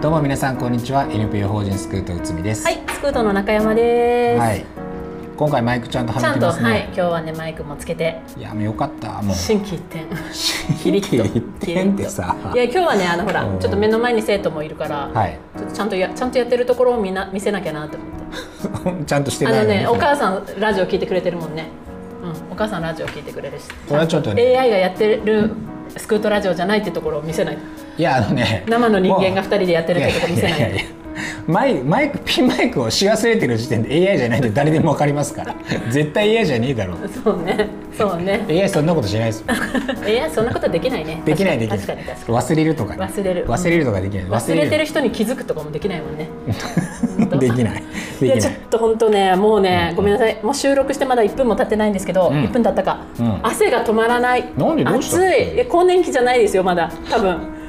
どうも皆さんこんにちは。NPO 法人スクートうつみです。はい、スクートの中山です。はい。今回マイクちゃんとはめてますね。はい、今日はねマイクもつけて。いやもうよかったもう。心機一転。キリッと言ってさ。いや今日はねあのほらうん。ちょっと目の前に生徒もいるから、はい。ちょっとちゃんとやちゃんとやってるところをみんな見せなきゃなと思って。ちゃんとしてあのないね。お母さんラジオ聞いてくれてるもんね。うん、お母さんラジオ聞いてくれるし。これはちょっとね。AI がやってるスクートラジオじゃないってところを見せないと。いやあのね生の人間がもう二人でやってるってところ見せないとややや。マイマイクピンマイクをし忘れてる時点で AI じゃないんで誰でもわかりますから絶対 AI じゃねえだろそうね、そうね。AI そんなことしないですよ AI そんなことできないね。できないできない。忘れるとか、ね、忘れる忘れるとかできない忘れてる人に気づくとかもできないもんね。できない。いやちょっと本当ねもうね、ごめんなさい。もう収録してまだ1分も経ってないんですけど、ん。1分経ったか、うん。汗が止まらない。なんで？どうした？暑い。え更年期じゃないですよまだ。多分。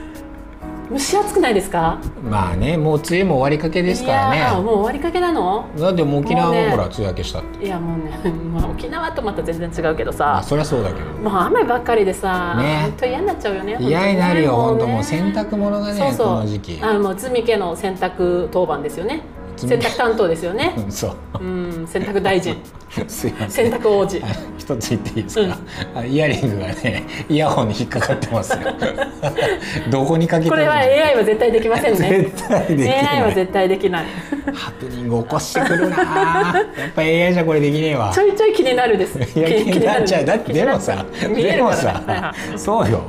蒸し暑くないですか？まあねもう梅雨も終わりかけですからいやーねもう終わりかけなの？だってもう沖縄もうね。もほら梅雨明けしたって。いやもうね、まあ、沖縄とまた全然違うけどさ。まあそりゃそうだけど。もう雨ばっかりでさ、ね。本当嫌になっちゃうよね嫌になるよ本当もうね。洗濯物がねそうそう。この時期。あのもう罪家の洗濯当番ですよね。罪洗濯担当ですよね。うんそう。うん洗濯大臣すいません。洗濯王子。一つ言っていいですか、あイヤリングがねイヤホンに引っかかってますよ。どこにかけてこれは AI は絶対できませんね。絶対できない。AI は絶対できない。ハプニング起こしてくるなやっぱ AI じゃこれできねえわ。ちょいちょい気になるです。いや気になっちゃう。だってでもさでもさはいはい。そうよ。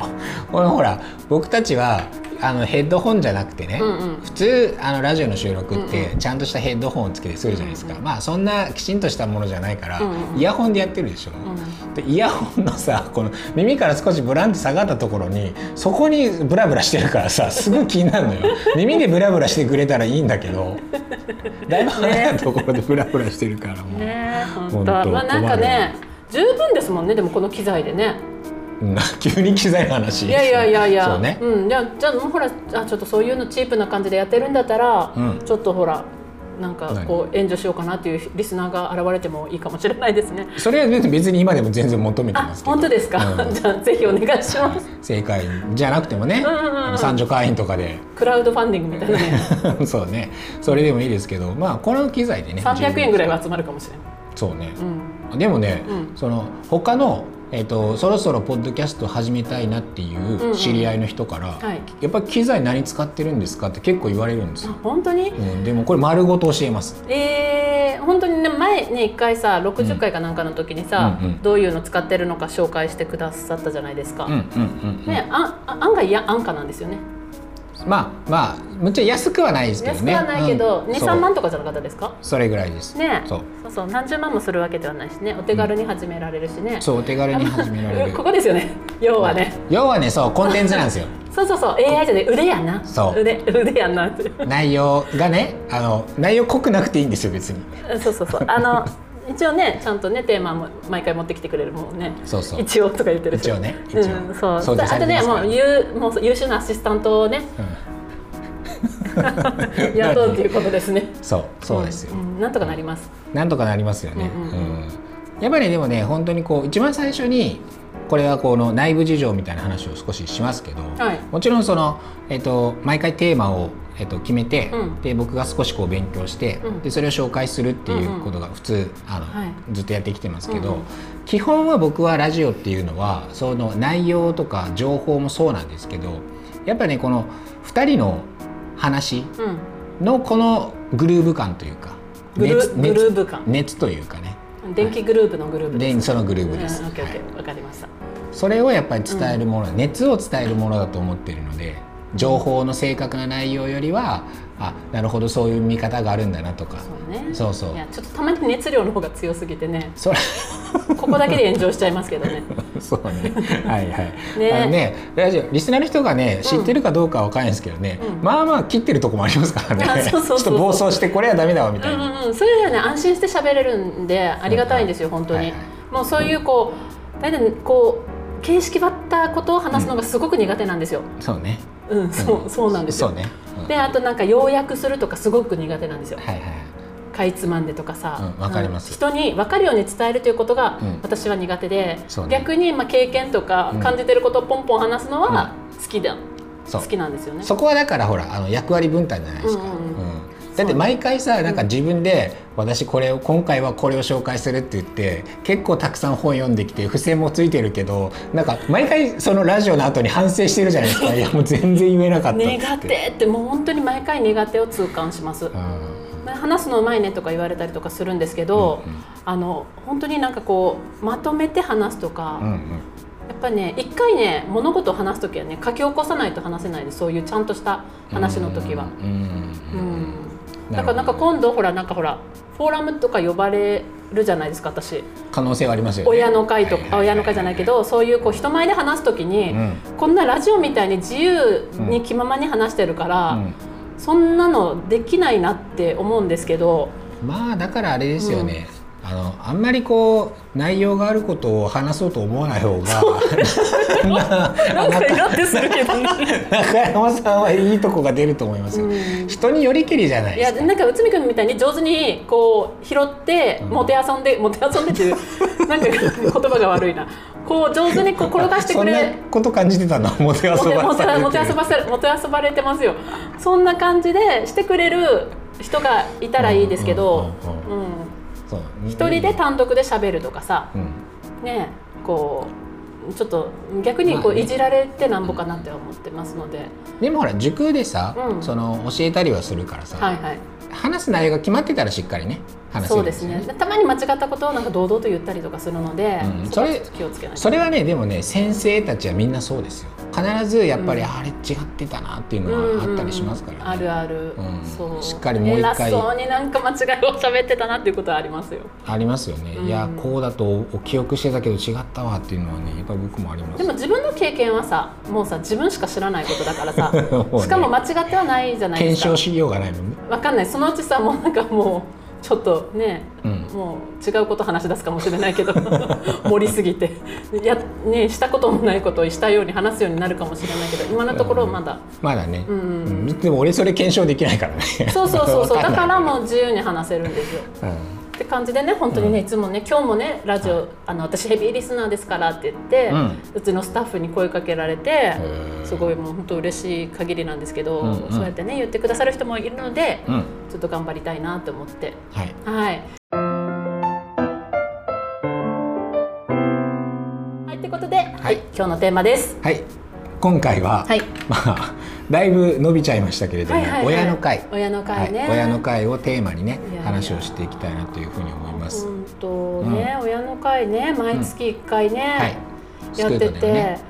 このほら僕たちはあのヘッドホンじゃなくてね、うんうん。普通あのラジオの収録ってちゃんとしたヘッドホンをつけてするじゃないですか、まあそんなきちんとしたものじゃないから、うんうんイヤホンでやってるでしょ、でイヤホンのさこの耳から少しブランって下がったところにそこにブラブラしてるからさすごい気になるのよ。耳でブラブラしてくれたらいいんだけどだいぶ離れたところでブラブラしてるからもう。ねえ本本当当まあなんかね十分ですもんねでもこの機材でね。うん 急に機材の話。いやいやいやいや。そうね、ん、じゃあじゃあもうほらあちょっとそういうのチープな感じでやってるんだったら、うん。ちょっとほらなんかこう援助しようかなっていうリスナーが現れてもいいかもしれないですね。それは別に今でも全然求めてあます本当ですか、うん。じゃあぜひお願いします。正解じゃなくてもね、三女会員とかで。クラウドファンディングみたいなね。そうね。それでもいいですけどまあこの機材でね300円ぐらいはは集まるかもしれない。そうね、うん。でもね、うん。その他のえっとそろそろポッドキャスト始めたいなっていんううん。知り合いの人から、はい。やっぱり機材何使ってるんですかって結構言われるんですよ。あ、本当に？うん、でもこれ丸ごと教えます。えー、本当にね前ね一回さ60回かなんかの時にさ、うんうん。どういうの使ってるのか紹介してくださったじゃないですか、うんうんうん、うん。ねああ案外や安価なんですよねまあまあむっちゃ安くはないですけどね。安くはないけど、うん。23そう。万とかじゃなかったですか？それぐらいです。ね。そう。そうそう。何十万もするわけではないしね。お手軽に始められるしね、そう。お手軽に始められる。ここですよね。要はね。要はねそう。コンテンツなんですよ。そうそうそう。AI じゃね腕やんな。そう。腕腕やんなって。内容がねあの内容濃くなくていいんですよ別に。そうそうそう。あの一応ねちゃんとねテーマも毎回持ってきてくれるもんね。そうそう。一応とか言ってるし。一応ね一応。うん、そう。掃除さあとねもう優もう優秀なアシスタントをね 雇うっていうことですね。そうそうですよ、んんなんとかなります。なんとかなりますよね、うんうんうん。うん。やっぱりでもね本当にこう一番最初にこれはこの内部事情みたいな話を少ししますけど、はい。もちろんその、えっと毎回テーマを、えっと決めて、うん。で僕が少しこう勉強して、うん。でそれを紹介するっていうことが普通、あのはい。ずっとやってきてますけど、うんうん。基本は僕はラジオっていうのはその内容とか情報もそうなんですけどやっぱねこの2人の話うん。のこのグルーヴ感というかグル熱グルーヴ感。熱というかね。電気グループのグループです。でそのグルーうんオヴです、ッケーオッケー。わかりました。それをやっぱり伝えるもの、熱を伝えるものだと思ってるので情報の正確な内容よりはあなるほどそういう見方があるんだなとか。そうね。そうそう。いやちょっとたまに熱量の方が強すぎてね。それここだけで炎上しちゃいますけどね。そうね。はいはい。ね。あのねラジオリスナーの人がね知ってるかどうかは分かんないですけどね、うん。まあまあ切ってるとこもありますからね。ちょっと暴走してこれはダメだわみうたいな、んうんうん。それではね安心して喋れるんでありがたいんですよ、本当に、はいはい。もうそういうこう大体こう形式ばったことを話すのがすごく苦手なんですよ、そうね。うんそうそうなんですよ。そうね、うん。であとなんか要約するとかすごく苦手なんですよ。はいはいかいつまんでとかさ、うんわかります。人に分かるように伝えるということがうん。私は苦手で、そうね。逆にまあ経験とかうん。感じてることをポンポン話すのは好きだ、好きなんですよね。そこはだからほらあの役割分担じゃないですか。うんうんうんだって毎回さなんか自分で私これを今回はこれを紹介するって言って結構たくさん本読んできて付箋もついてるけどなんか毎回そのラジオの後に反省してるじゃないですか。いやもう全然言えなかったっ苦手ってもう本当に毎回苦手を痛感します。話すのうまいねとか言われたりとかするんですけど、うんうん。あの本当になんかこうまとめて話すとか、うんうん。やっぱりね一回ね物事を話す時はね書き起こさないと話せないですそういうちゃんとした話の時は。うんだからなんか今度ほらなんかほらフォーラムとか呼ばれるじゃないですか私。可能性はありますよね。親の会とか、親の会じゃないけどそういうこう人前で話す時に、うんこんなラジオみたいに自由に気ままに話してるから、うん。そんなのできないなって思うんですけど。まあだからあれですよね、あのあんまりこう内容があることを話そうと思わない方がなんかイラってするけどね。中山さんはいいとこが出ると思いますよ、うん。人によりけりじゃないいやですか。なんか内海君みたいに上手にこう拾ってうん。もてあそんで、もてあそんでっていうなんか言葉が悪いな。こう上手にこう転がしてくそんなれこと感じてたの？もてあそばれてるもてあそばせもてばれてますよ。そんな感じでしてくれる人がいたらいいですけど。うんうんうんそう一人で単独で喋るとかさ。うん。ねこうちょっと逆にこまあね。ういじられてなんぼかなって思ってますので、でもほら塾でさ、うん。その教えたりはするからさ、はいはい。話す内容が決まってたらしっかりね話せそうですね。ねたまに間違ったことをなんか堂々と言ったりとかするので、うん。それそれはねでもね先生たちはみんなそうですよ必ずやっぱり、うんあれ違ってたなっていうのはあったりしますからね、うんうんうんあるある、うん。そう。しっかりもう一回偉そうになんか間違いを喋ってたなっていうことはありますよ。ありますよね、うん。いやこうだとお記憶してたけど違ったわっていうのはねやっぱり僕もあります。でも自分の経験はさもうさ自分しか知らないことだからさ ね。しかも間違ってはないじゃないで検すか。証しようがないもんね、わかんない。そのうちさもうなんかもうちょっとねうん、もう違うこと話し出すかもしれないけど 盛りすぎて。や、ね、したこともないことをしたように話すようになるかもしれないけど今のところまだ、まだね、うんうん。でも俺それ検証できないからね。そうそうそうそう。だからもう自由に話せるんですよ。うん感じでね本当にね、うん。いつもね今日もねラジオ、はい。あの私ヘビーリスナーですからって言って、ううんちのスタッフに声かけられて、すごいもう本当嬉しい限りなんですけど、そうやってね言ってくださる人もいるので、うん。ちょっと頑張りたいなと思って。はい。はい。はい、ということで、はい、今日のテーマです。はい。今回は、はい。まあだいぶ伸びちゃいましたけれども、はいはいはい。親の会。親の会ね。はい、親の会をテーマにね話をしていきたいなというふうに思います。本当ね、親の会ね、毎月一回ね、はい、やってて、ね。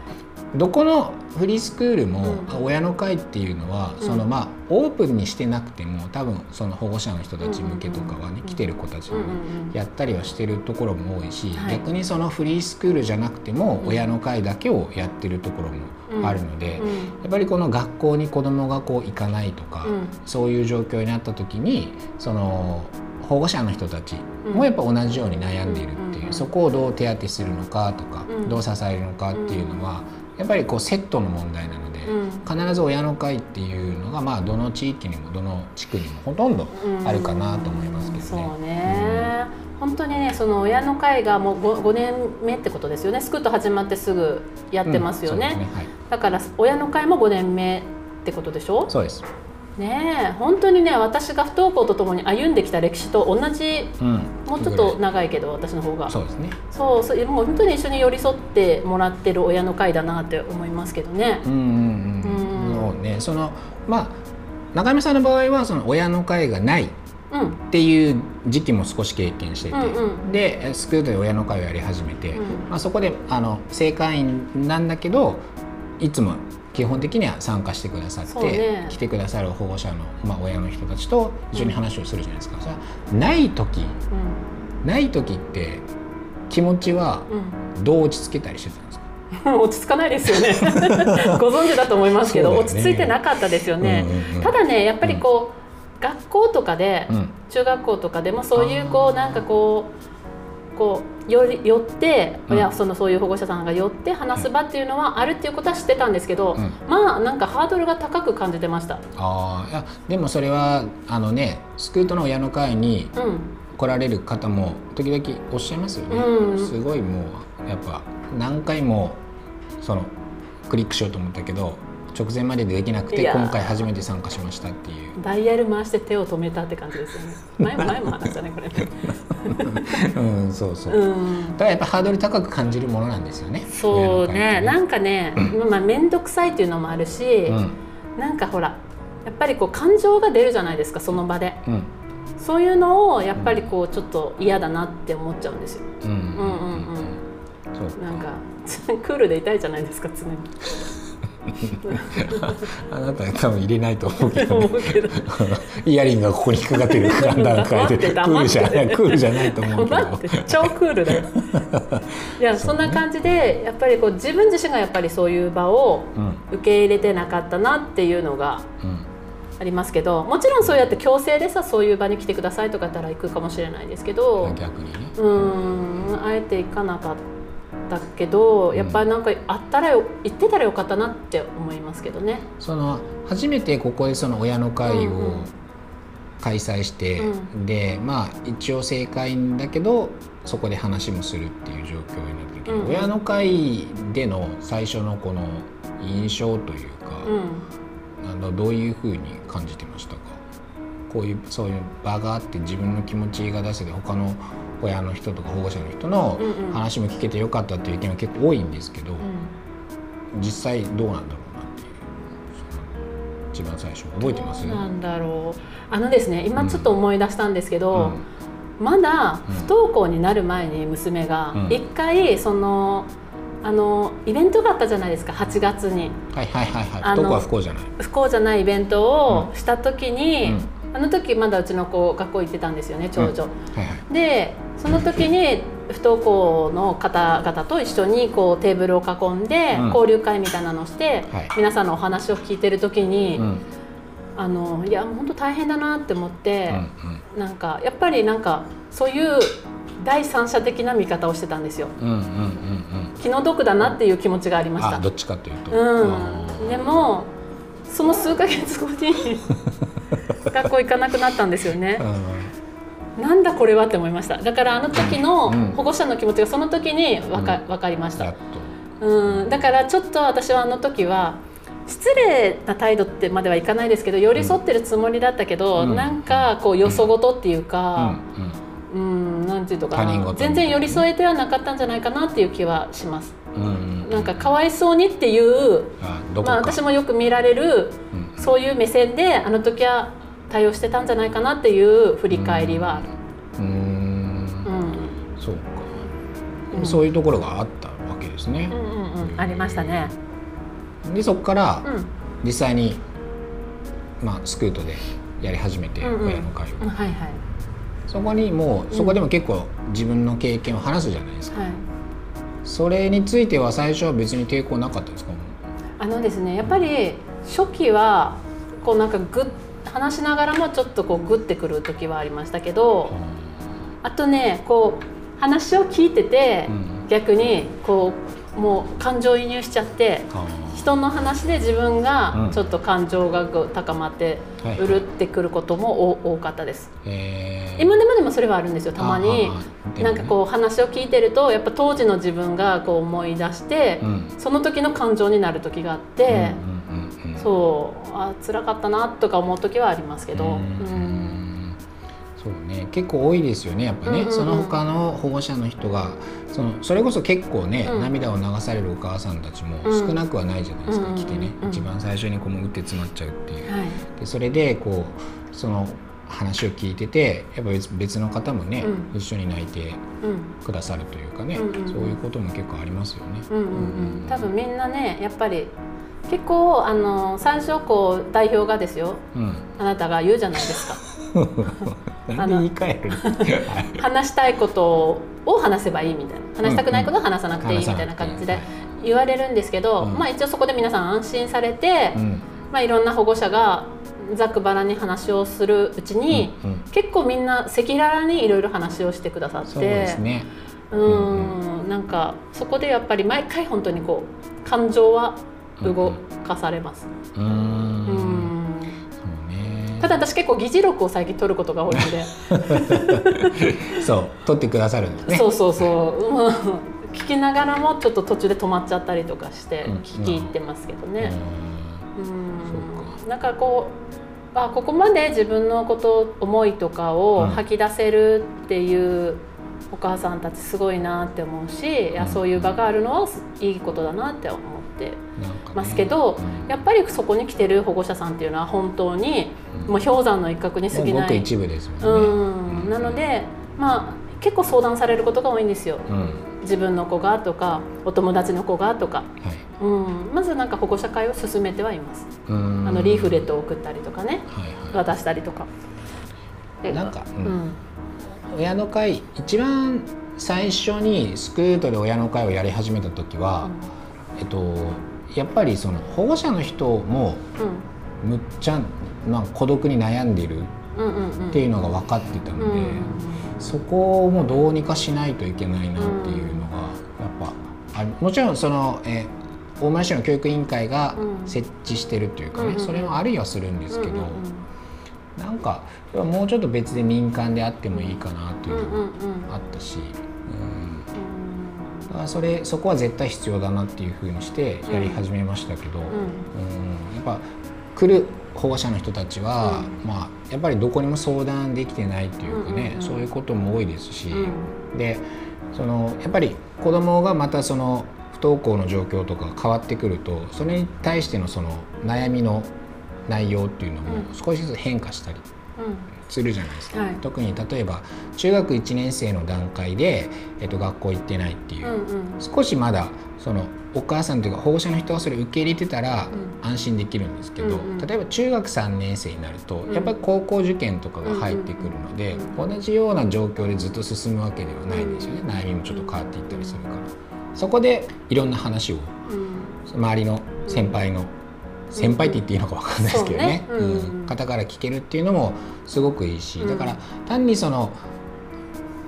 どこのフリースクールも、うん。親の会っていうのは、うん。そのまあオープンにしてなくても多分その保護者の人たち向けとかはね、うん来てる子たちもね、やったりはしてるところも多いし、はい。逆にそのフリースクールじゃなくても、うん。親の会だけをやってるところもあるので、うん。やっぱりこの学校に子どもがこう行かないとか、うん。そういう状況になった時にその保護者の人たちうん。もやっぱ同じように悩んでいるっていう、そこをどう手当てするのかとか、うん。どう支えるのかっていうのは、やっぱりこうセットの問題なので、うん。必ず親の会っていうのがまあどの地域にもどの地区にもほとんどあるかなと思いますけどね。そうね、本当にねその親の会がもう 5, 5年目ってことですよね。スクート始まってすぐやってますよね,、うん。そうですはい。だから親の会も5年目ってことでしょ？そうです。ねえ本当にね私が不登校とともに歩んできた歴史と同じうん。もうちょっと長いけど私の方が。そうですね。そうそうもう本当に一緒に寄り添ってもらってる親の会だなって思いますけどね。うんうんうん。うん。そうね。そのまあ中山さんの場合はその親の会がない。うん。っていう時期も少し経験してて、うんうん。でスクールで親の会をやり始めて、うん。まあ、そこであの正会員なんだけどいつも基本的には参加してくださって、ね。来てくださる保護者の、まあ、親の人たちと一緒に話をするじゃないですか、それはない時ない時って気持ちはうん。うんどう落ち着けたりしてたんですか、落ち着かないですよね。ご存知だと思いますけど、ね。落ち着いてなかったですよね、うんうんうんただねやっぱりこう、学校とかで、うん。中学校とかでもそういうこうなんかこうこうより寄ってうん。親、そのそういう保護者さんが寄って話す場っていうのはあるっていうことは知ってたんですけど、うん。まあなんかハードルが高く感じてました。あーいやでもそれはあのねスクートの親の会にうん。来られる方も時々おっしゃいますよね、うん。すごいもうやっぱ何回もそのクリックしようと思ったけどち直前まででできなくて今回初めて参加しましたっていう、ダイヤル回して手を止めたって感じですよね。前も 前も話したねこれ。ねうん、そうそう、うん。だからやっぱハードル高く感じるものなんですよね。そうね。なんかね、まあ面倒くさいっていうのもあるし、会ってねなんかほらやっぱりこう感情が出るじゃないですかその場で。うん。うんそういうのをやっぱりこうちょっと嫌だなって思っちゃうんですよ。うん。うんうんうん。なんか クールでいたいじゃないですか常に あなたは多分入れないと思うけど、思ね、イヤリングがここに引っかかってる段階でクールじゃないクールじゃないと思うけど。超クールだよいやそんな感じでやっぱりこう自分自身がやっぱりそういう場をうん。受け入れてなかったなっていうのがうん。ありますけどもちろんそうやって強制でさそういう場に来てくださいとか言ったら行くかもしれないですけど逆にね。うーんあえて行かなかったけどやっぱりなんかあったらよ行ってたらよかったなって思いますけどね。その初めてここでその親の会を開催して、うでまあ一応正解だけどそこで話もするっていう状況になったけど、うんうん。親の会での最初のこの印象というか、うん。あのどういうふうに感じてましたか？こういうそういう場があって自分の気持ちが出せて他の親の人とか保護者の人の話も聞けてよかったっていう意見は結構多いんですけど、うん。実際どうなんだろうなっていうその一番最初覚えてます？なんだろう。あのですね今ちょっと思い出したんですけど、うん。まだうん。不登校になる前に娘がうん。一回そのあのイベントがあったじゃないですか8月に。はいはいはいはい。不登校は不幸じゃない。不幸じゃないイベントをした時に、うんあの時まだうちの子学校行ってたんですよね長女。でその時に不登校の方々と一緒にこうテーブルを囲んでうん。交流会みたいなのをして、はい。皆さんのお話を聞いてる時に、うん。あのいや本当大変だなって思ってう、んなんかやっぱりなんかそういう第三者的な見方をしてたんですよ。うんうんうんうん。気の毒だなっていう気持ちがありました。あどっちかというと、うん、でもその数ヶ月後に 学校行かなくなったんですよね。うんなんだこれはって思いました。だからあの時のうん。保護者の気持ちがその時にわか,、わかりました。と。うん、だからちょっと私はあの時は失礼な態度ってまではいかないですけど寄り添ってるつもりだったけど、うん。なんかこうよそごとっていううん。か、うん。なんていうのか全然寄り添えてはなかったんじゃないかなっていう気はします。うんうんなんかかわいそうにっていう、まあ、私もよく見られるうんそういう目線であの時は対応してたんじゃないかなっていう振り返りはある。うーん。うん。そうか、うん。そういうところがあったわけですね。うん、うんうん、ありましたね。でそこからうん。実際に、まあ、スクートでやり始めて、うんうん。親の会を、うんはいはい。そこにもうそこでも結構自分の経験を話すじゃないですか、はい。それについては最初は別に抵抗なかったんですか？あのですねやっぱり初期はこうなんかグッ話しながらもちょっとこうグッてくる時はありましたけどあとねこう話を聞いててうん。逆にこうもう感情移入しちゃってあ。人の話で自分がうん。ちょっと感情が高まってうるってくることも多多かったです。え。ー今でもでもそれはあるんですよたまに。なんかこう話を聞いてるとやっぱ当時の自分がこう思い出してうん。その時の感情になる時があって。そうあ辛かったなとか思う時はありますけど、ううんんそうね。結構多いですよねやっぱね、うんうんうん。その他の保護者の人が。そのそれこそ結構ね、うん。涙を流されるお母さんたちもうん。少なくはないじゃないですか、うん来てね、うん一番最初にこう打って詰まっちゃうっていう、はい。でそれでこうその話を聞いててやっぱ別別の方もね、うん。一緒に泣いてうん。くださるというかね、うんうんうん。そういうことも結構ありますよね。うんうんうん、多分みんなねやっぱり結構あの最初こう代表がですよ。うん。あなたが言うじゃないですか なんで言い換える話したいことを話せばいいみたいな。話したくないことは話さなくていいみたいな感じで言われるんですけど、うん。まあ一応そこで皆さん安心されて、うん。まあいろんな保護者がざっくばらんに話をするうちに、うんうん。結構みんな赤裸々にいろいろ話をしてくださってそうん。なんかそこでやっぱり毎回本当にこう感情は動かされます。うん。ただ私結構議事録を最近取ることが多いので、そう取ってくださるんですね。そうそうそう、うん。聞きながらもちょっと途中で止まっちゃったりとかしてうん。聞き入ってますけどね。うん。うん。なんかこうあここまで自分のこと思いとかを吐き出せるっていうお母さんたちすごいなって思うし、いやそういう場があるのはいいことだなって思ってますけど、やっぱりそこに来てる保護者さんっていうのは本当にもう氷山の一角に過ぎない。一部ですもんね、うん、なのでまあ結構相談されることが多いんですよ。自分の子がとかお友達の子がとか、はい、うん、まずなんか保護者会を進めてはいます。あのリーフレットを送ったりとかね、はいはい、渡したりとか。なんか、うん、親の会一番最初にスクートで親の会をやり始めた時は、うん、えっとやっぱりその保護者の人もむっちゃ、まあ、孤独に悩んでいるっていうのが分かってたので、うんうん、そこもどうにかしないといけないなっていうのがやっぱあもちろんその、え大村市の教育委員会が設置してるっていうかね、それもあるいはするんですけど。なんかもうちょっと別で民間であってもいいかなというのもあったし、だからそれそこは絶対必要だなっていうふうにしてやり始めましたけど、うん。やっぱ来る保護者の人たちは、まあ、やっぱりどこにも相談できてないっていうかね、そういうことも多いですし、でそのやっぱり子供がまたその不登校の状況とか変わってくるとそれに対してのその悩みの内容っていうのも少しずつ変化したりするじゃないですか、うんはい、特に例えば中学1年生の段階で、えっと、学校行ってないっていう、うんうん、少しまだそのお母さんというか保護者の人がそれ受け入れてたら安心できるんですけど、うんうん、例えば中学3年生になるとやっぱり高校受験とかが入ってくるので、同じような状況でずっと進むわけではないんですよね。悩みもちょっと変わっていったりするから。そこでいろんな話を周りの先輩の先輩って言っていいのか分かんないですけどね、ね、うん、方から聞けるっていうのもすごくいいしだから単にその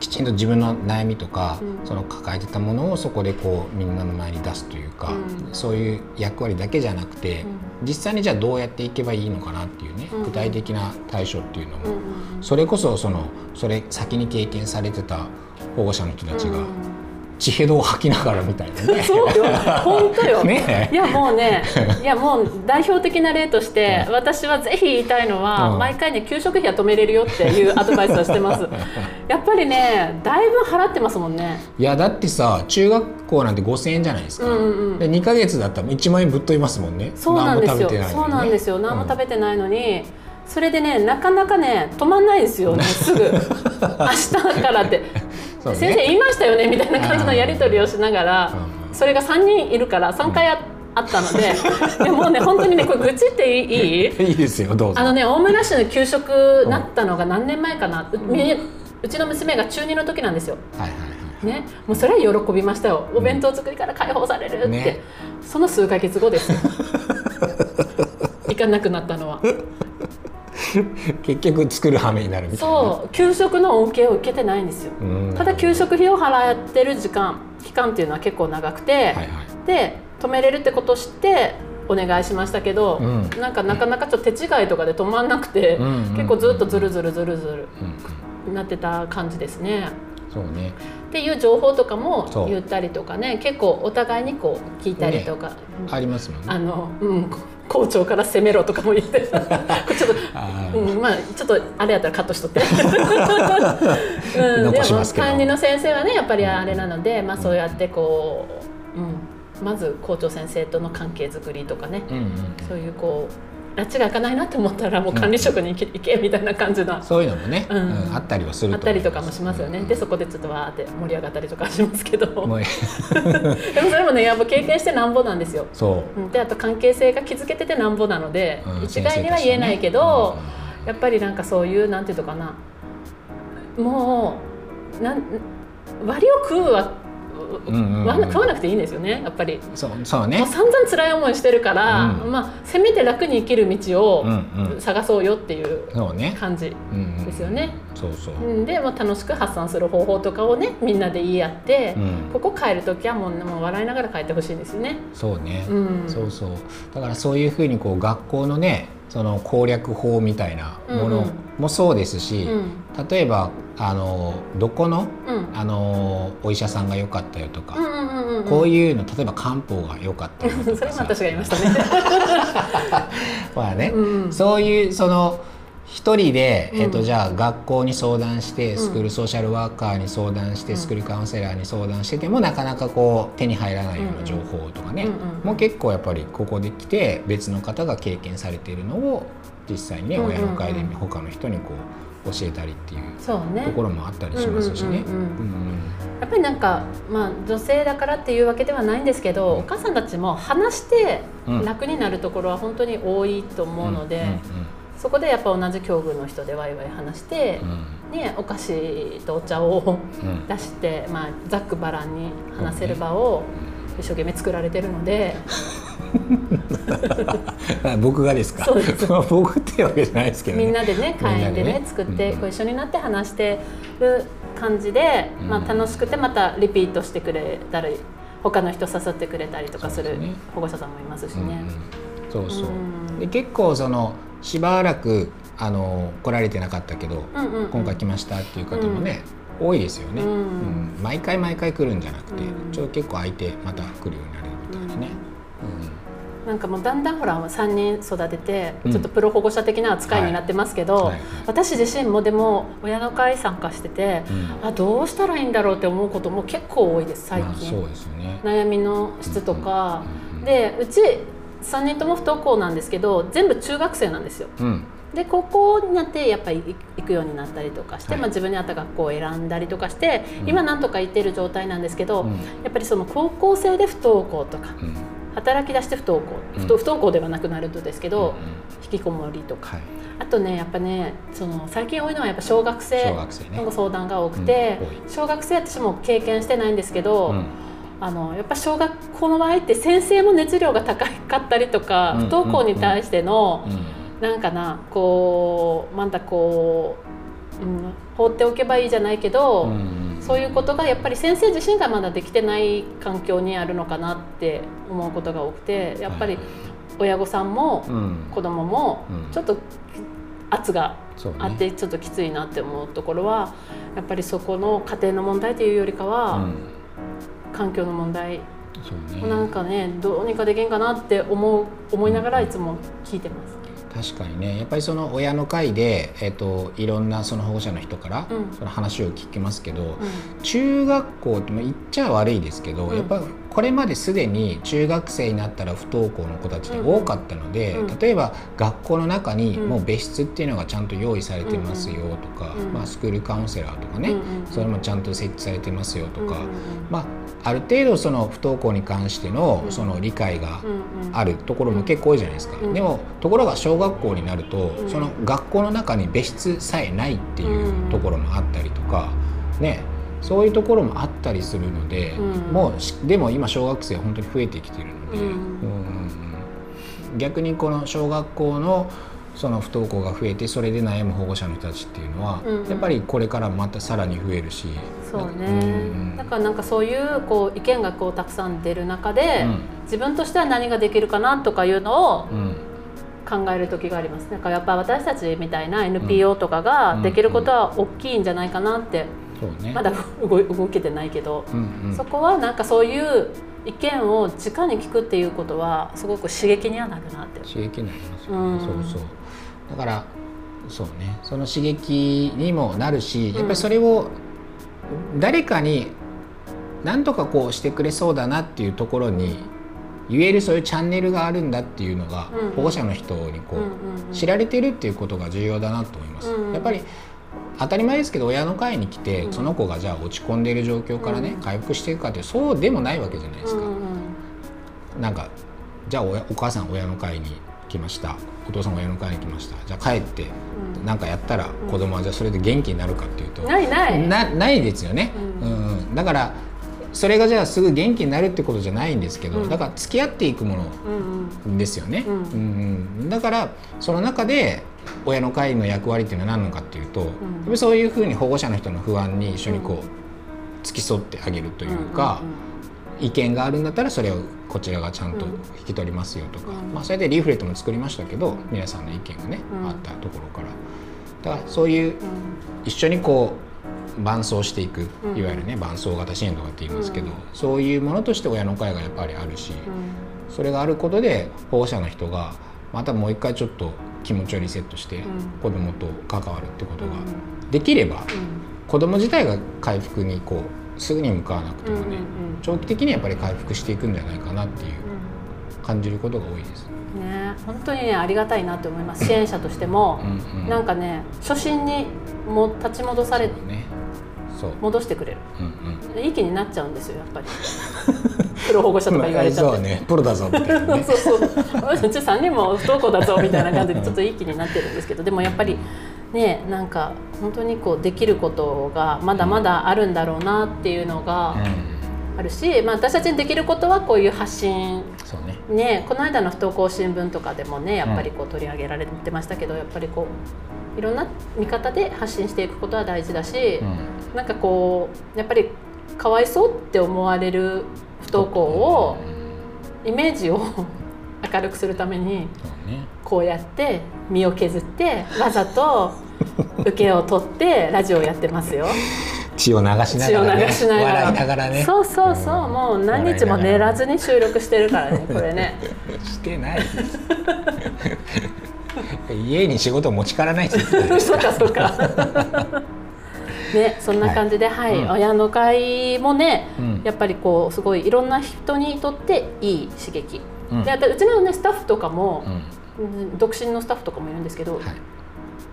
きちんと自分の悩みとか、うん、その抱えてたものをそこでこうみんなの前に出すというか、うん、そういう役割だけじゃなくて、うん、実際にじゃあどうやっていけばいいのかなっていうね、具体的な対処っていうのも、それこそそのそれ先に経験されてた保護者の人たちが血へどを吐きながらみたいなね。そうよ、本当よ。ね、いやもうね、いやもう代表的な例として、私はぜひ言いたいのは、うん、毎回ね給食費は止めれるよっていうアドバイスをしてます。やっぱりね、だいぶ払ってますもんね。いやだってさ、中学校なんて五千円じゃないですか。うんうん、で二ヶ月だったら一万円ぶっ飛びますもんね。そうなんですよ。ね、そうなんですよ。何も食べてないのに。うんそれでねなかなかね止まんないですよねすぐ明日からってね、先生言いましたよねみたいな感じのやり取りをしながら、それが3人いるから3回ああったので でもうね本当にねこれ愚痴っていい？いいですよどうぞ。あのね大村市の給食なったのが何年前かな、ううちの娘が中2の時なんですよ。はいはいね、もうそれは喜びましたよ。お弁当作りから解放されるって、ね、その数か月後ですよ。行かなくなったのは 結局作る羽目になるみたいな。そう給食の恩恵を受けてないんですよ。ただ給食費を払ってる時間期間っていうのは結構長くて、はいはい、で止めれるってことを知ってお願いしましたけど、うん、なんかなかなかちょっと手違いとかで止まんなくて、うん、結構ずっとずるずるずるずるなってた感じですね。そうね。っていう情報とかも言ったりとかね結構お互いにこう聞いたりとか、ね、ありますもんね。あの、うん、校長から攻めろとかも言って。ちょっと、うん、まあちょっとあれやったらカットしとって、うん、でも担任の先生はねやっぱりあれなので、まあ、そうやってこう、うん、まず校長先生との関係づくりとかね、うんうん、そういうこう拉致が開かないなと思ったらもう管理職に行け,、みたいな感じな。そういうのもね、うん、あったりはするあったりとかもしますよね、でそこでちょっとわーって盛り上がったりとかしますけど でもそれもねやっぱ経験してなんぼなんですよ。そう。であと関係性が築けててなんぼなので、一概には言えないけど、やっぱりなんかそういうなんていうのかな。もうなん割を食うわうんうん、食わなくていいんですよねやっぱり。そうそうね。もう散々辛い思いしてるから、うん、まあ、せめて楽に生きる道を探そうよっていう感じですよね。そうそう。で、まあ、楽しく発散する方法とかをねみんなで言い合って、うん、ここ帰る時はもうもう笑いながら帰ってほしいんですよね。そうね、うん、そうそう。だからそういうふうにこう学校のねその攻略法みたいなものもそうですし、うん。例えばあのどこのうん。あのお医者さんが良かったよとか、こういうの例えば漢方が良かったよと それも私が言いましたね。まあね、うん。そういうその一人で、うん。えっと、じゃあ学校に相談してん。スクールソーシャルワーカーに相談して、うん。スクールカウンセラーに相談しててもなかなかこう手に入らないような情報とかね、うんうんもう結構やっぱりここで来て別の方が経験されているのを実際に親の会で他の人にこう教えたりっていうところもあったりしますしね。うんうんうんうん。うんやっぱりなんか、まあ、女性だからっていうわけではないんですけどお母さんたちも話してうん。楽になるところは本当に多いと思うので、んんそこでやっぱ同じ境遇の人でワイワイ話してう、ん。ね、お菓子とお茶をうん。出して、まあ、ざっくばらんに話せる場を一生懸命作られてるので、あ 僕がですか？そうです。僕ってわけじゃないですけどね。みんなでね会員でねね作って、うん。こう一緒になって話してる感じで、うん。まあ、楽しくてまたリピートしてくれたり他の人誘ってくれたりとかする保護者さんもいますしうんね。うん。そうで結構そのしばらくあの来られてなかったけど、うんうんうん。今回来ましたっていう方もね、多いですよね、うん。うん。毎回毎回来るんじゃなくて、うん。ちょっと結構空いてまた来るようになるみたいなね、なんかもうだんだんほら3人育ててうん。ちょっとプロ保護者的な扱いになってますけど、はいはい。私自身もでも親の会参加してて、うん。あどうしたらいいんだろうって思うことも結構多いです最まあ近、そうですよね。悩みの質とか、うんうん。でうち3人とも不登校なんですけど全部中学生なんですよ。うん。で高校になってやっぱり行くようになったりとかして、はい。まあ、自分に合った学校を選んだりとかして、うん。今なんとか行ってる状態なんですけど、うん。やっぱりその高校生で不登校とかうん。働き出して不登校、うん。不登校ではなくなるとですけど、引きこもりとか。はい。あとねやっぱねその最近多いのはやっぱ小学生のご相談が多くて、小学生私も経験してないんですけど、うんあのやっぱ小学校の場合って先生も熱量が高かったりとか、うん不登校に対しての、うんなんかなこうまだこう、うん、放っておけばいいじゃないけど、うんそういうことがやっぱり先生自身がまだできてない環境にあるのかなって思うことが多くてやっぱり親御さんもうん。子供もうん。ちょっと圧があってちょっときついなって思うところはやっぱりそこの家庭の問題というよりかは、うん環境の問題。そうね。なんかねどうにかできんかなって思う思いながらいつも聞いてます。確かにね。やっぱりその親の会で、えっといろんなその保護者の人からうん。その話を聞きますけど、うん。中学校ってまあ言っちゃ悪いですけど、うん。やっぱこれまですでに中学生になったら不登校の子たちって多かったので、うん例えば学校の中にうん。もう別室っていうのがちゃんと用意されてますよとか、うんまあ、スクールカウンセラーとかね、それもちゃんと設置されてますよとか、まあ、ある程度その不登校に関してのうん。その理解があるところも結構多いじゃないですか、うんでもところが小学校になると、うん。その学校の中に別室さえないっていうところもあったりとか、ねそういうところもあったりするので、うん。もうしでも今小学生は本当に増えてきてるので、うん。うん。逆にこの小学校のその不登校が増えてそれで悩む保護者の人たちっていうのは、うん。うんやっぱりこれからまたさらに増えるし。そうね、うん。だからなんかそういうこう意見がこうたくさん出る中で、うん。自分としては何ができるかなとかいうのをうん。考える時があります。だからやっぱ私たちみたいな NPO とかがうん。できることは大きいんじゃないかなって、ね。まだ動けてないけど、うんうん。そこはなんかそういう意見を直に聞くっていうことはすごく刺激にはなるなって。刺激になりますよね、うん。そうそう。だからそうね。その刺激にもなるしん。やっぱりそれを誰かに何とかこうしてくれそうだなっていうところに言えるそういうチャンネルがあるんだっていうのがうん保護者の人にこう知られてるっていうことが重要だなと思います。やっぱり当たり前ですけど親の会に来てうん。その子がじゃあ落ち込んでいる状況からねうん。回復していくかってそうでもないわけじゃないですか。うんうんなんかじゃあお母さん親の会に来ました。お父さん親の会に来ました。じゃあ帰ってうん。何かやったら子供はじゃあそれで元気になるかっていうと、ないない。なないですよね、ううんんうん。だからそれがじゃあすぐ元気になるってことじゃないんですけど、うん。だから付き合っていくものうんうん。ですよね、うん。うんうん。だからその中で親の会の役割っていうのは何なのかっていうと、やっぱりそういうふうに保護者の人の不安に一緒にこう付き添ってあげるというか、意見があるんだったらそれをこちらがちゃんとうん。引き取りますよとか、うん。まあ、それでリーフレットも作りましたけど皆さんの意見がね、うん。あったところから。だからそういううん。一緒にこう伴走していくうん。いわゆるね伴走型支援とかって言いますけど、うん。そういうものとして親の会がやっぱりあるし、うん。それがあることで保護者の人がまたもう一回ちょっと気持ちをリセットしてうん。子供と関わるってことがうん。できればうん。子供自体が回復にこうすぐに向かわなくてもね、長期的にやっぱり回復していくんじゃないかなっていう感じることが多いです。ね。本当にねありがたいなと思います。支援者としても。う、んうん、なんかね初心にも立ち戻されそうね戻してくれる。うんうん、いい気になっちゃうんですよやっぱり。プロ保護者とか言われちゃって。そうね。プロだぞみたいなね。そうそう。う ち3人も不登校だぞみたいな感じでちょっといい気になってるんですけどでもやっぱりねなんか本当にこうできることがまだまだあるんだろうなっていうのがあるし、まあ、私たちにできることはこういう発信ね。ねこの間の不登校新聞とかでもねやっぱりこう取り上げられてましたけど、やっぱりこういろんな見方で発信していくことは大事だし、うんなんかこうやっぱりかわいそうって思われる不登校をイメージを 明るくするためにこうやって身を削ってわざと受けを取ってラジオをやってますよ。血を流しな血をがらね。流しながら。笑いながらね。そうそうそう、ん。もう何日も寝らずに収録してるからねこれね。してないです。家に仕事持ち帰らないって言ってたそうかそうか。ね、そんな感じで、はい、うん。親の会もね、うん。やっぱりこうすごいいろんな人にとっていい刺激。うん。で、うちのねスタッフとかもう、ん。うん独身のスタッフとかもいるんですけど、はい。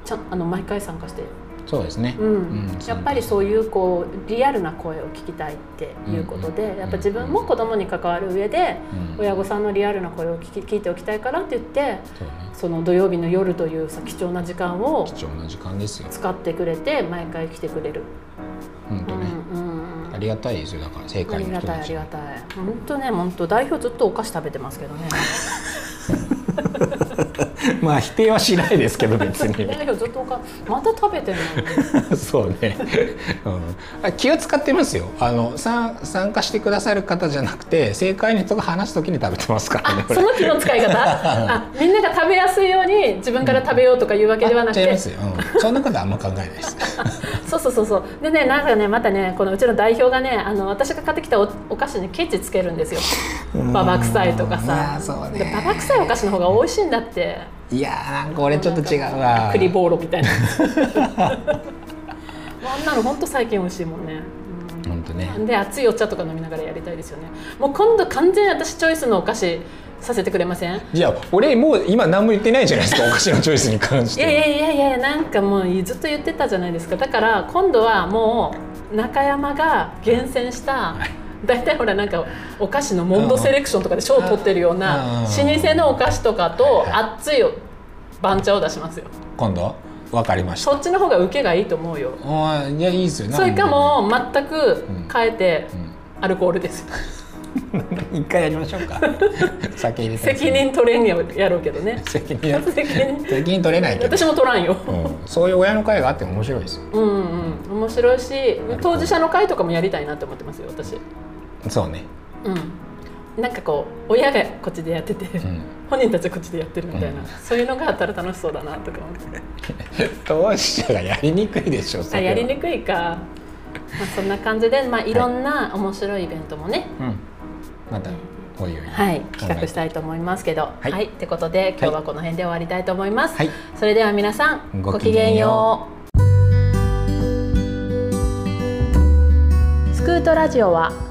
ちゃんあの毎回参加して、そうですね、うん。うんやっぱりそういうこうリアルな声を聞きたいっていうことで、やっぱ自分も子供に関わる上で、うん。親御さんのリアルな声を聞き聞いておきたいからって言って、その土曜日の夜というさ貴重な時間を貴重な時間ですよ。使ってくれて毎回来てくれる。本当ね、ありがたいですよ。だから正ありがたいありがたい。本当ね本当。代表ずっとお菓子食べてますけどね まあ否定はしないですけど別に。代表ずっとお菓子また食べてるの そうね、うん。あ、気を使ってますよ。あの参参加してくださる方じゃなくて正解の人が話す時に食べてますからねその気の使い方？あみんなが食べやすいように自分から食べようとかいうわけではなくて。うん、そんなことはあんま考えないです。そうそうそうそう。でねなんかねまたねこのうちの代表がねあの私が買ってきたおお菓子にケチつけるんですよ。ババ臭いとかさ。そうね。でババ臭いお菓子の方が美味しいんだっていやーなんか俺ちょっと違うわ。栗ボーロみたいな。あんなの本当最近美味しいもんね、うん。本当ね。で熱いお茶とか飲みながらやりたいですよね。もう今度完全に私チョイスのお菓子させてくれません？いじゃあ俺もう今何も言ってないじゃないですかお菓子のチョイスに関して。やいやいやいやなんかもうずっと言ってたじゃないですか。だから今度はもう中山が厳選した 大体ほらなんかお菓子のモンドセレクションとかで賞を取ってるようなうん。老舗のお菓子とかと熱い番茶を出しますよ。今度？わかりました。そっちの方が受けがいいと思うよ。あーいやいいですよ。それかも全く変えてうん。アルコールですよ。一回やりましょうか。酒入れて。責任取れんややろうけどね。責任や責任責任取れないけど、私も取らんよ。うん、そういう親の会があっても面白いですよ。うんうん。面白いし当事者の会とかもやりたいなって思ってますよ私そうね、うん。なんかこう親がこっちでやってて、うん、本人たちはこっちでやってるみたいな、うん。そういうのがあったら楽しそうだなとか思って 当事者がやりにくいでしょあやりにくいか、まあ、そんな感じで、まあ、い。ろんな面白いイベントもね、うん。またおいおい。はい、企画したいと思いますけど、はい。はい。ってことで今日はこの辺で終わりたいと思います。はい。それでは皆さんごごきげんよう。スクートラジオは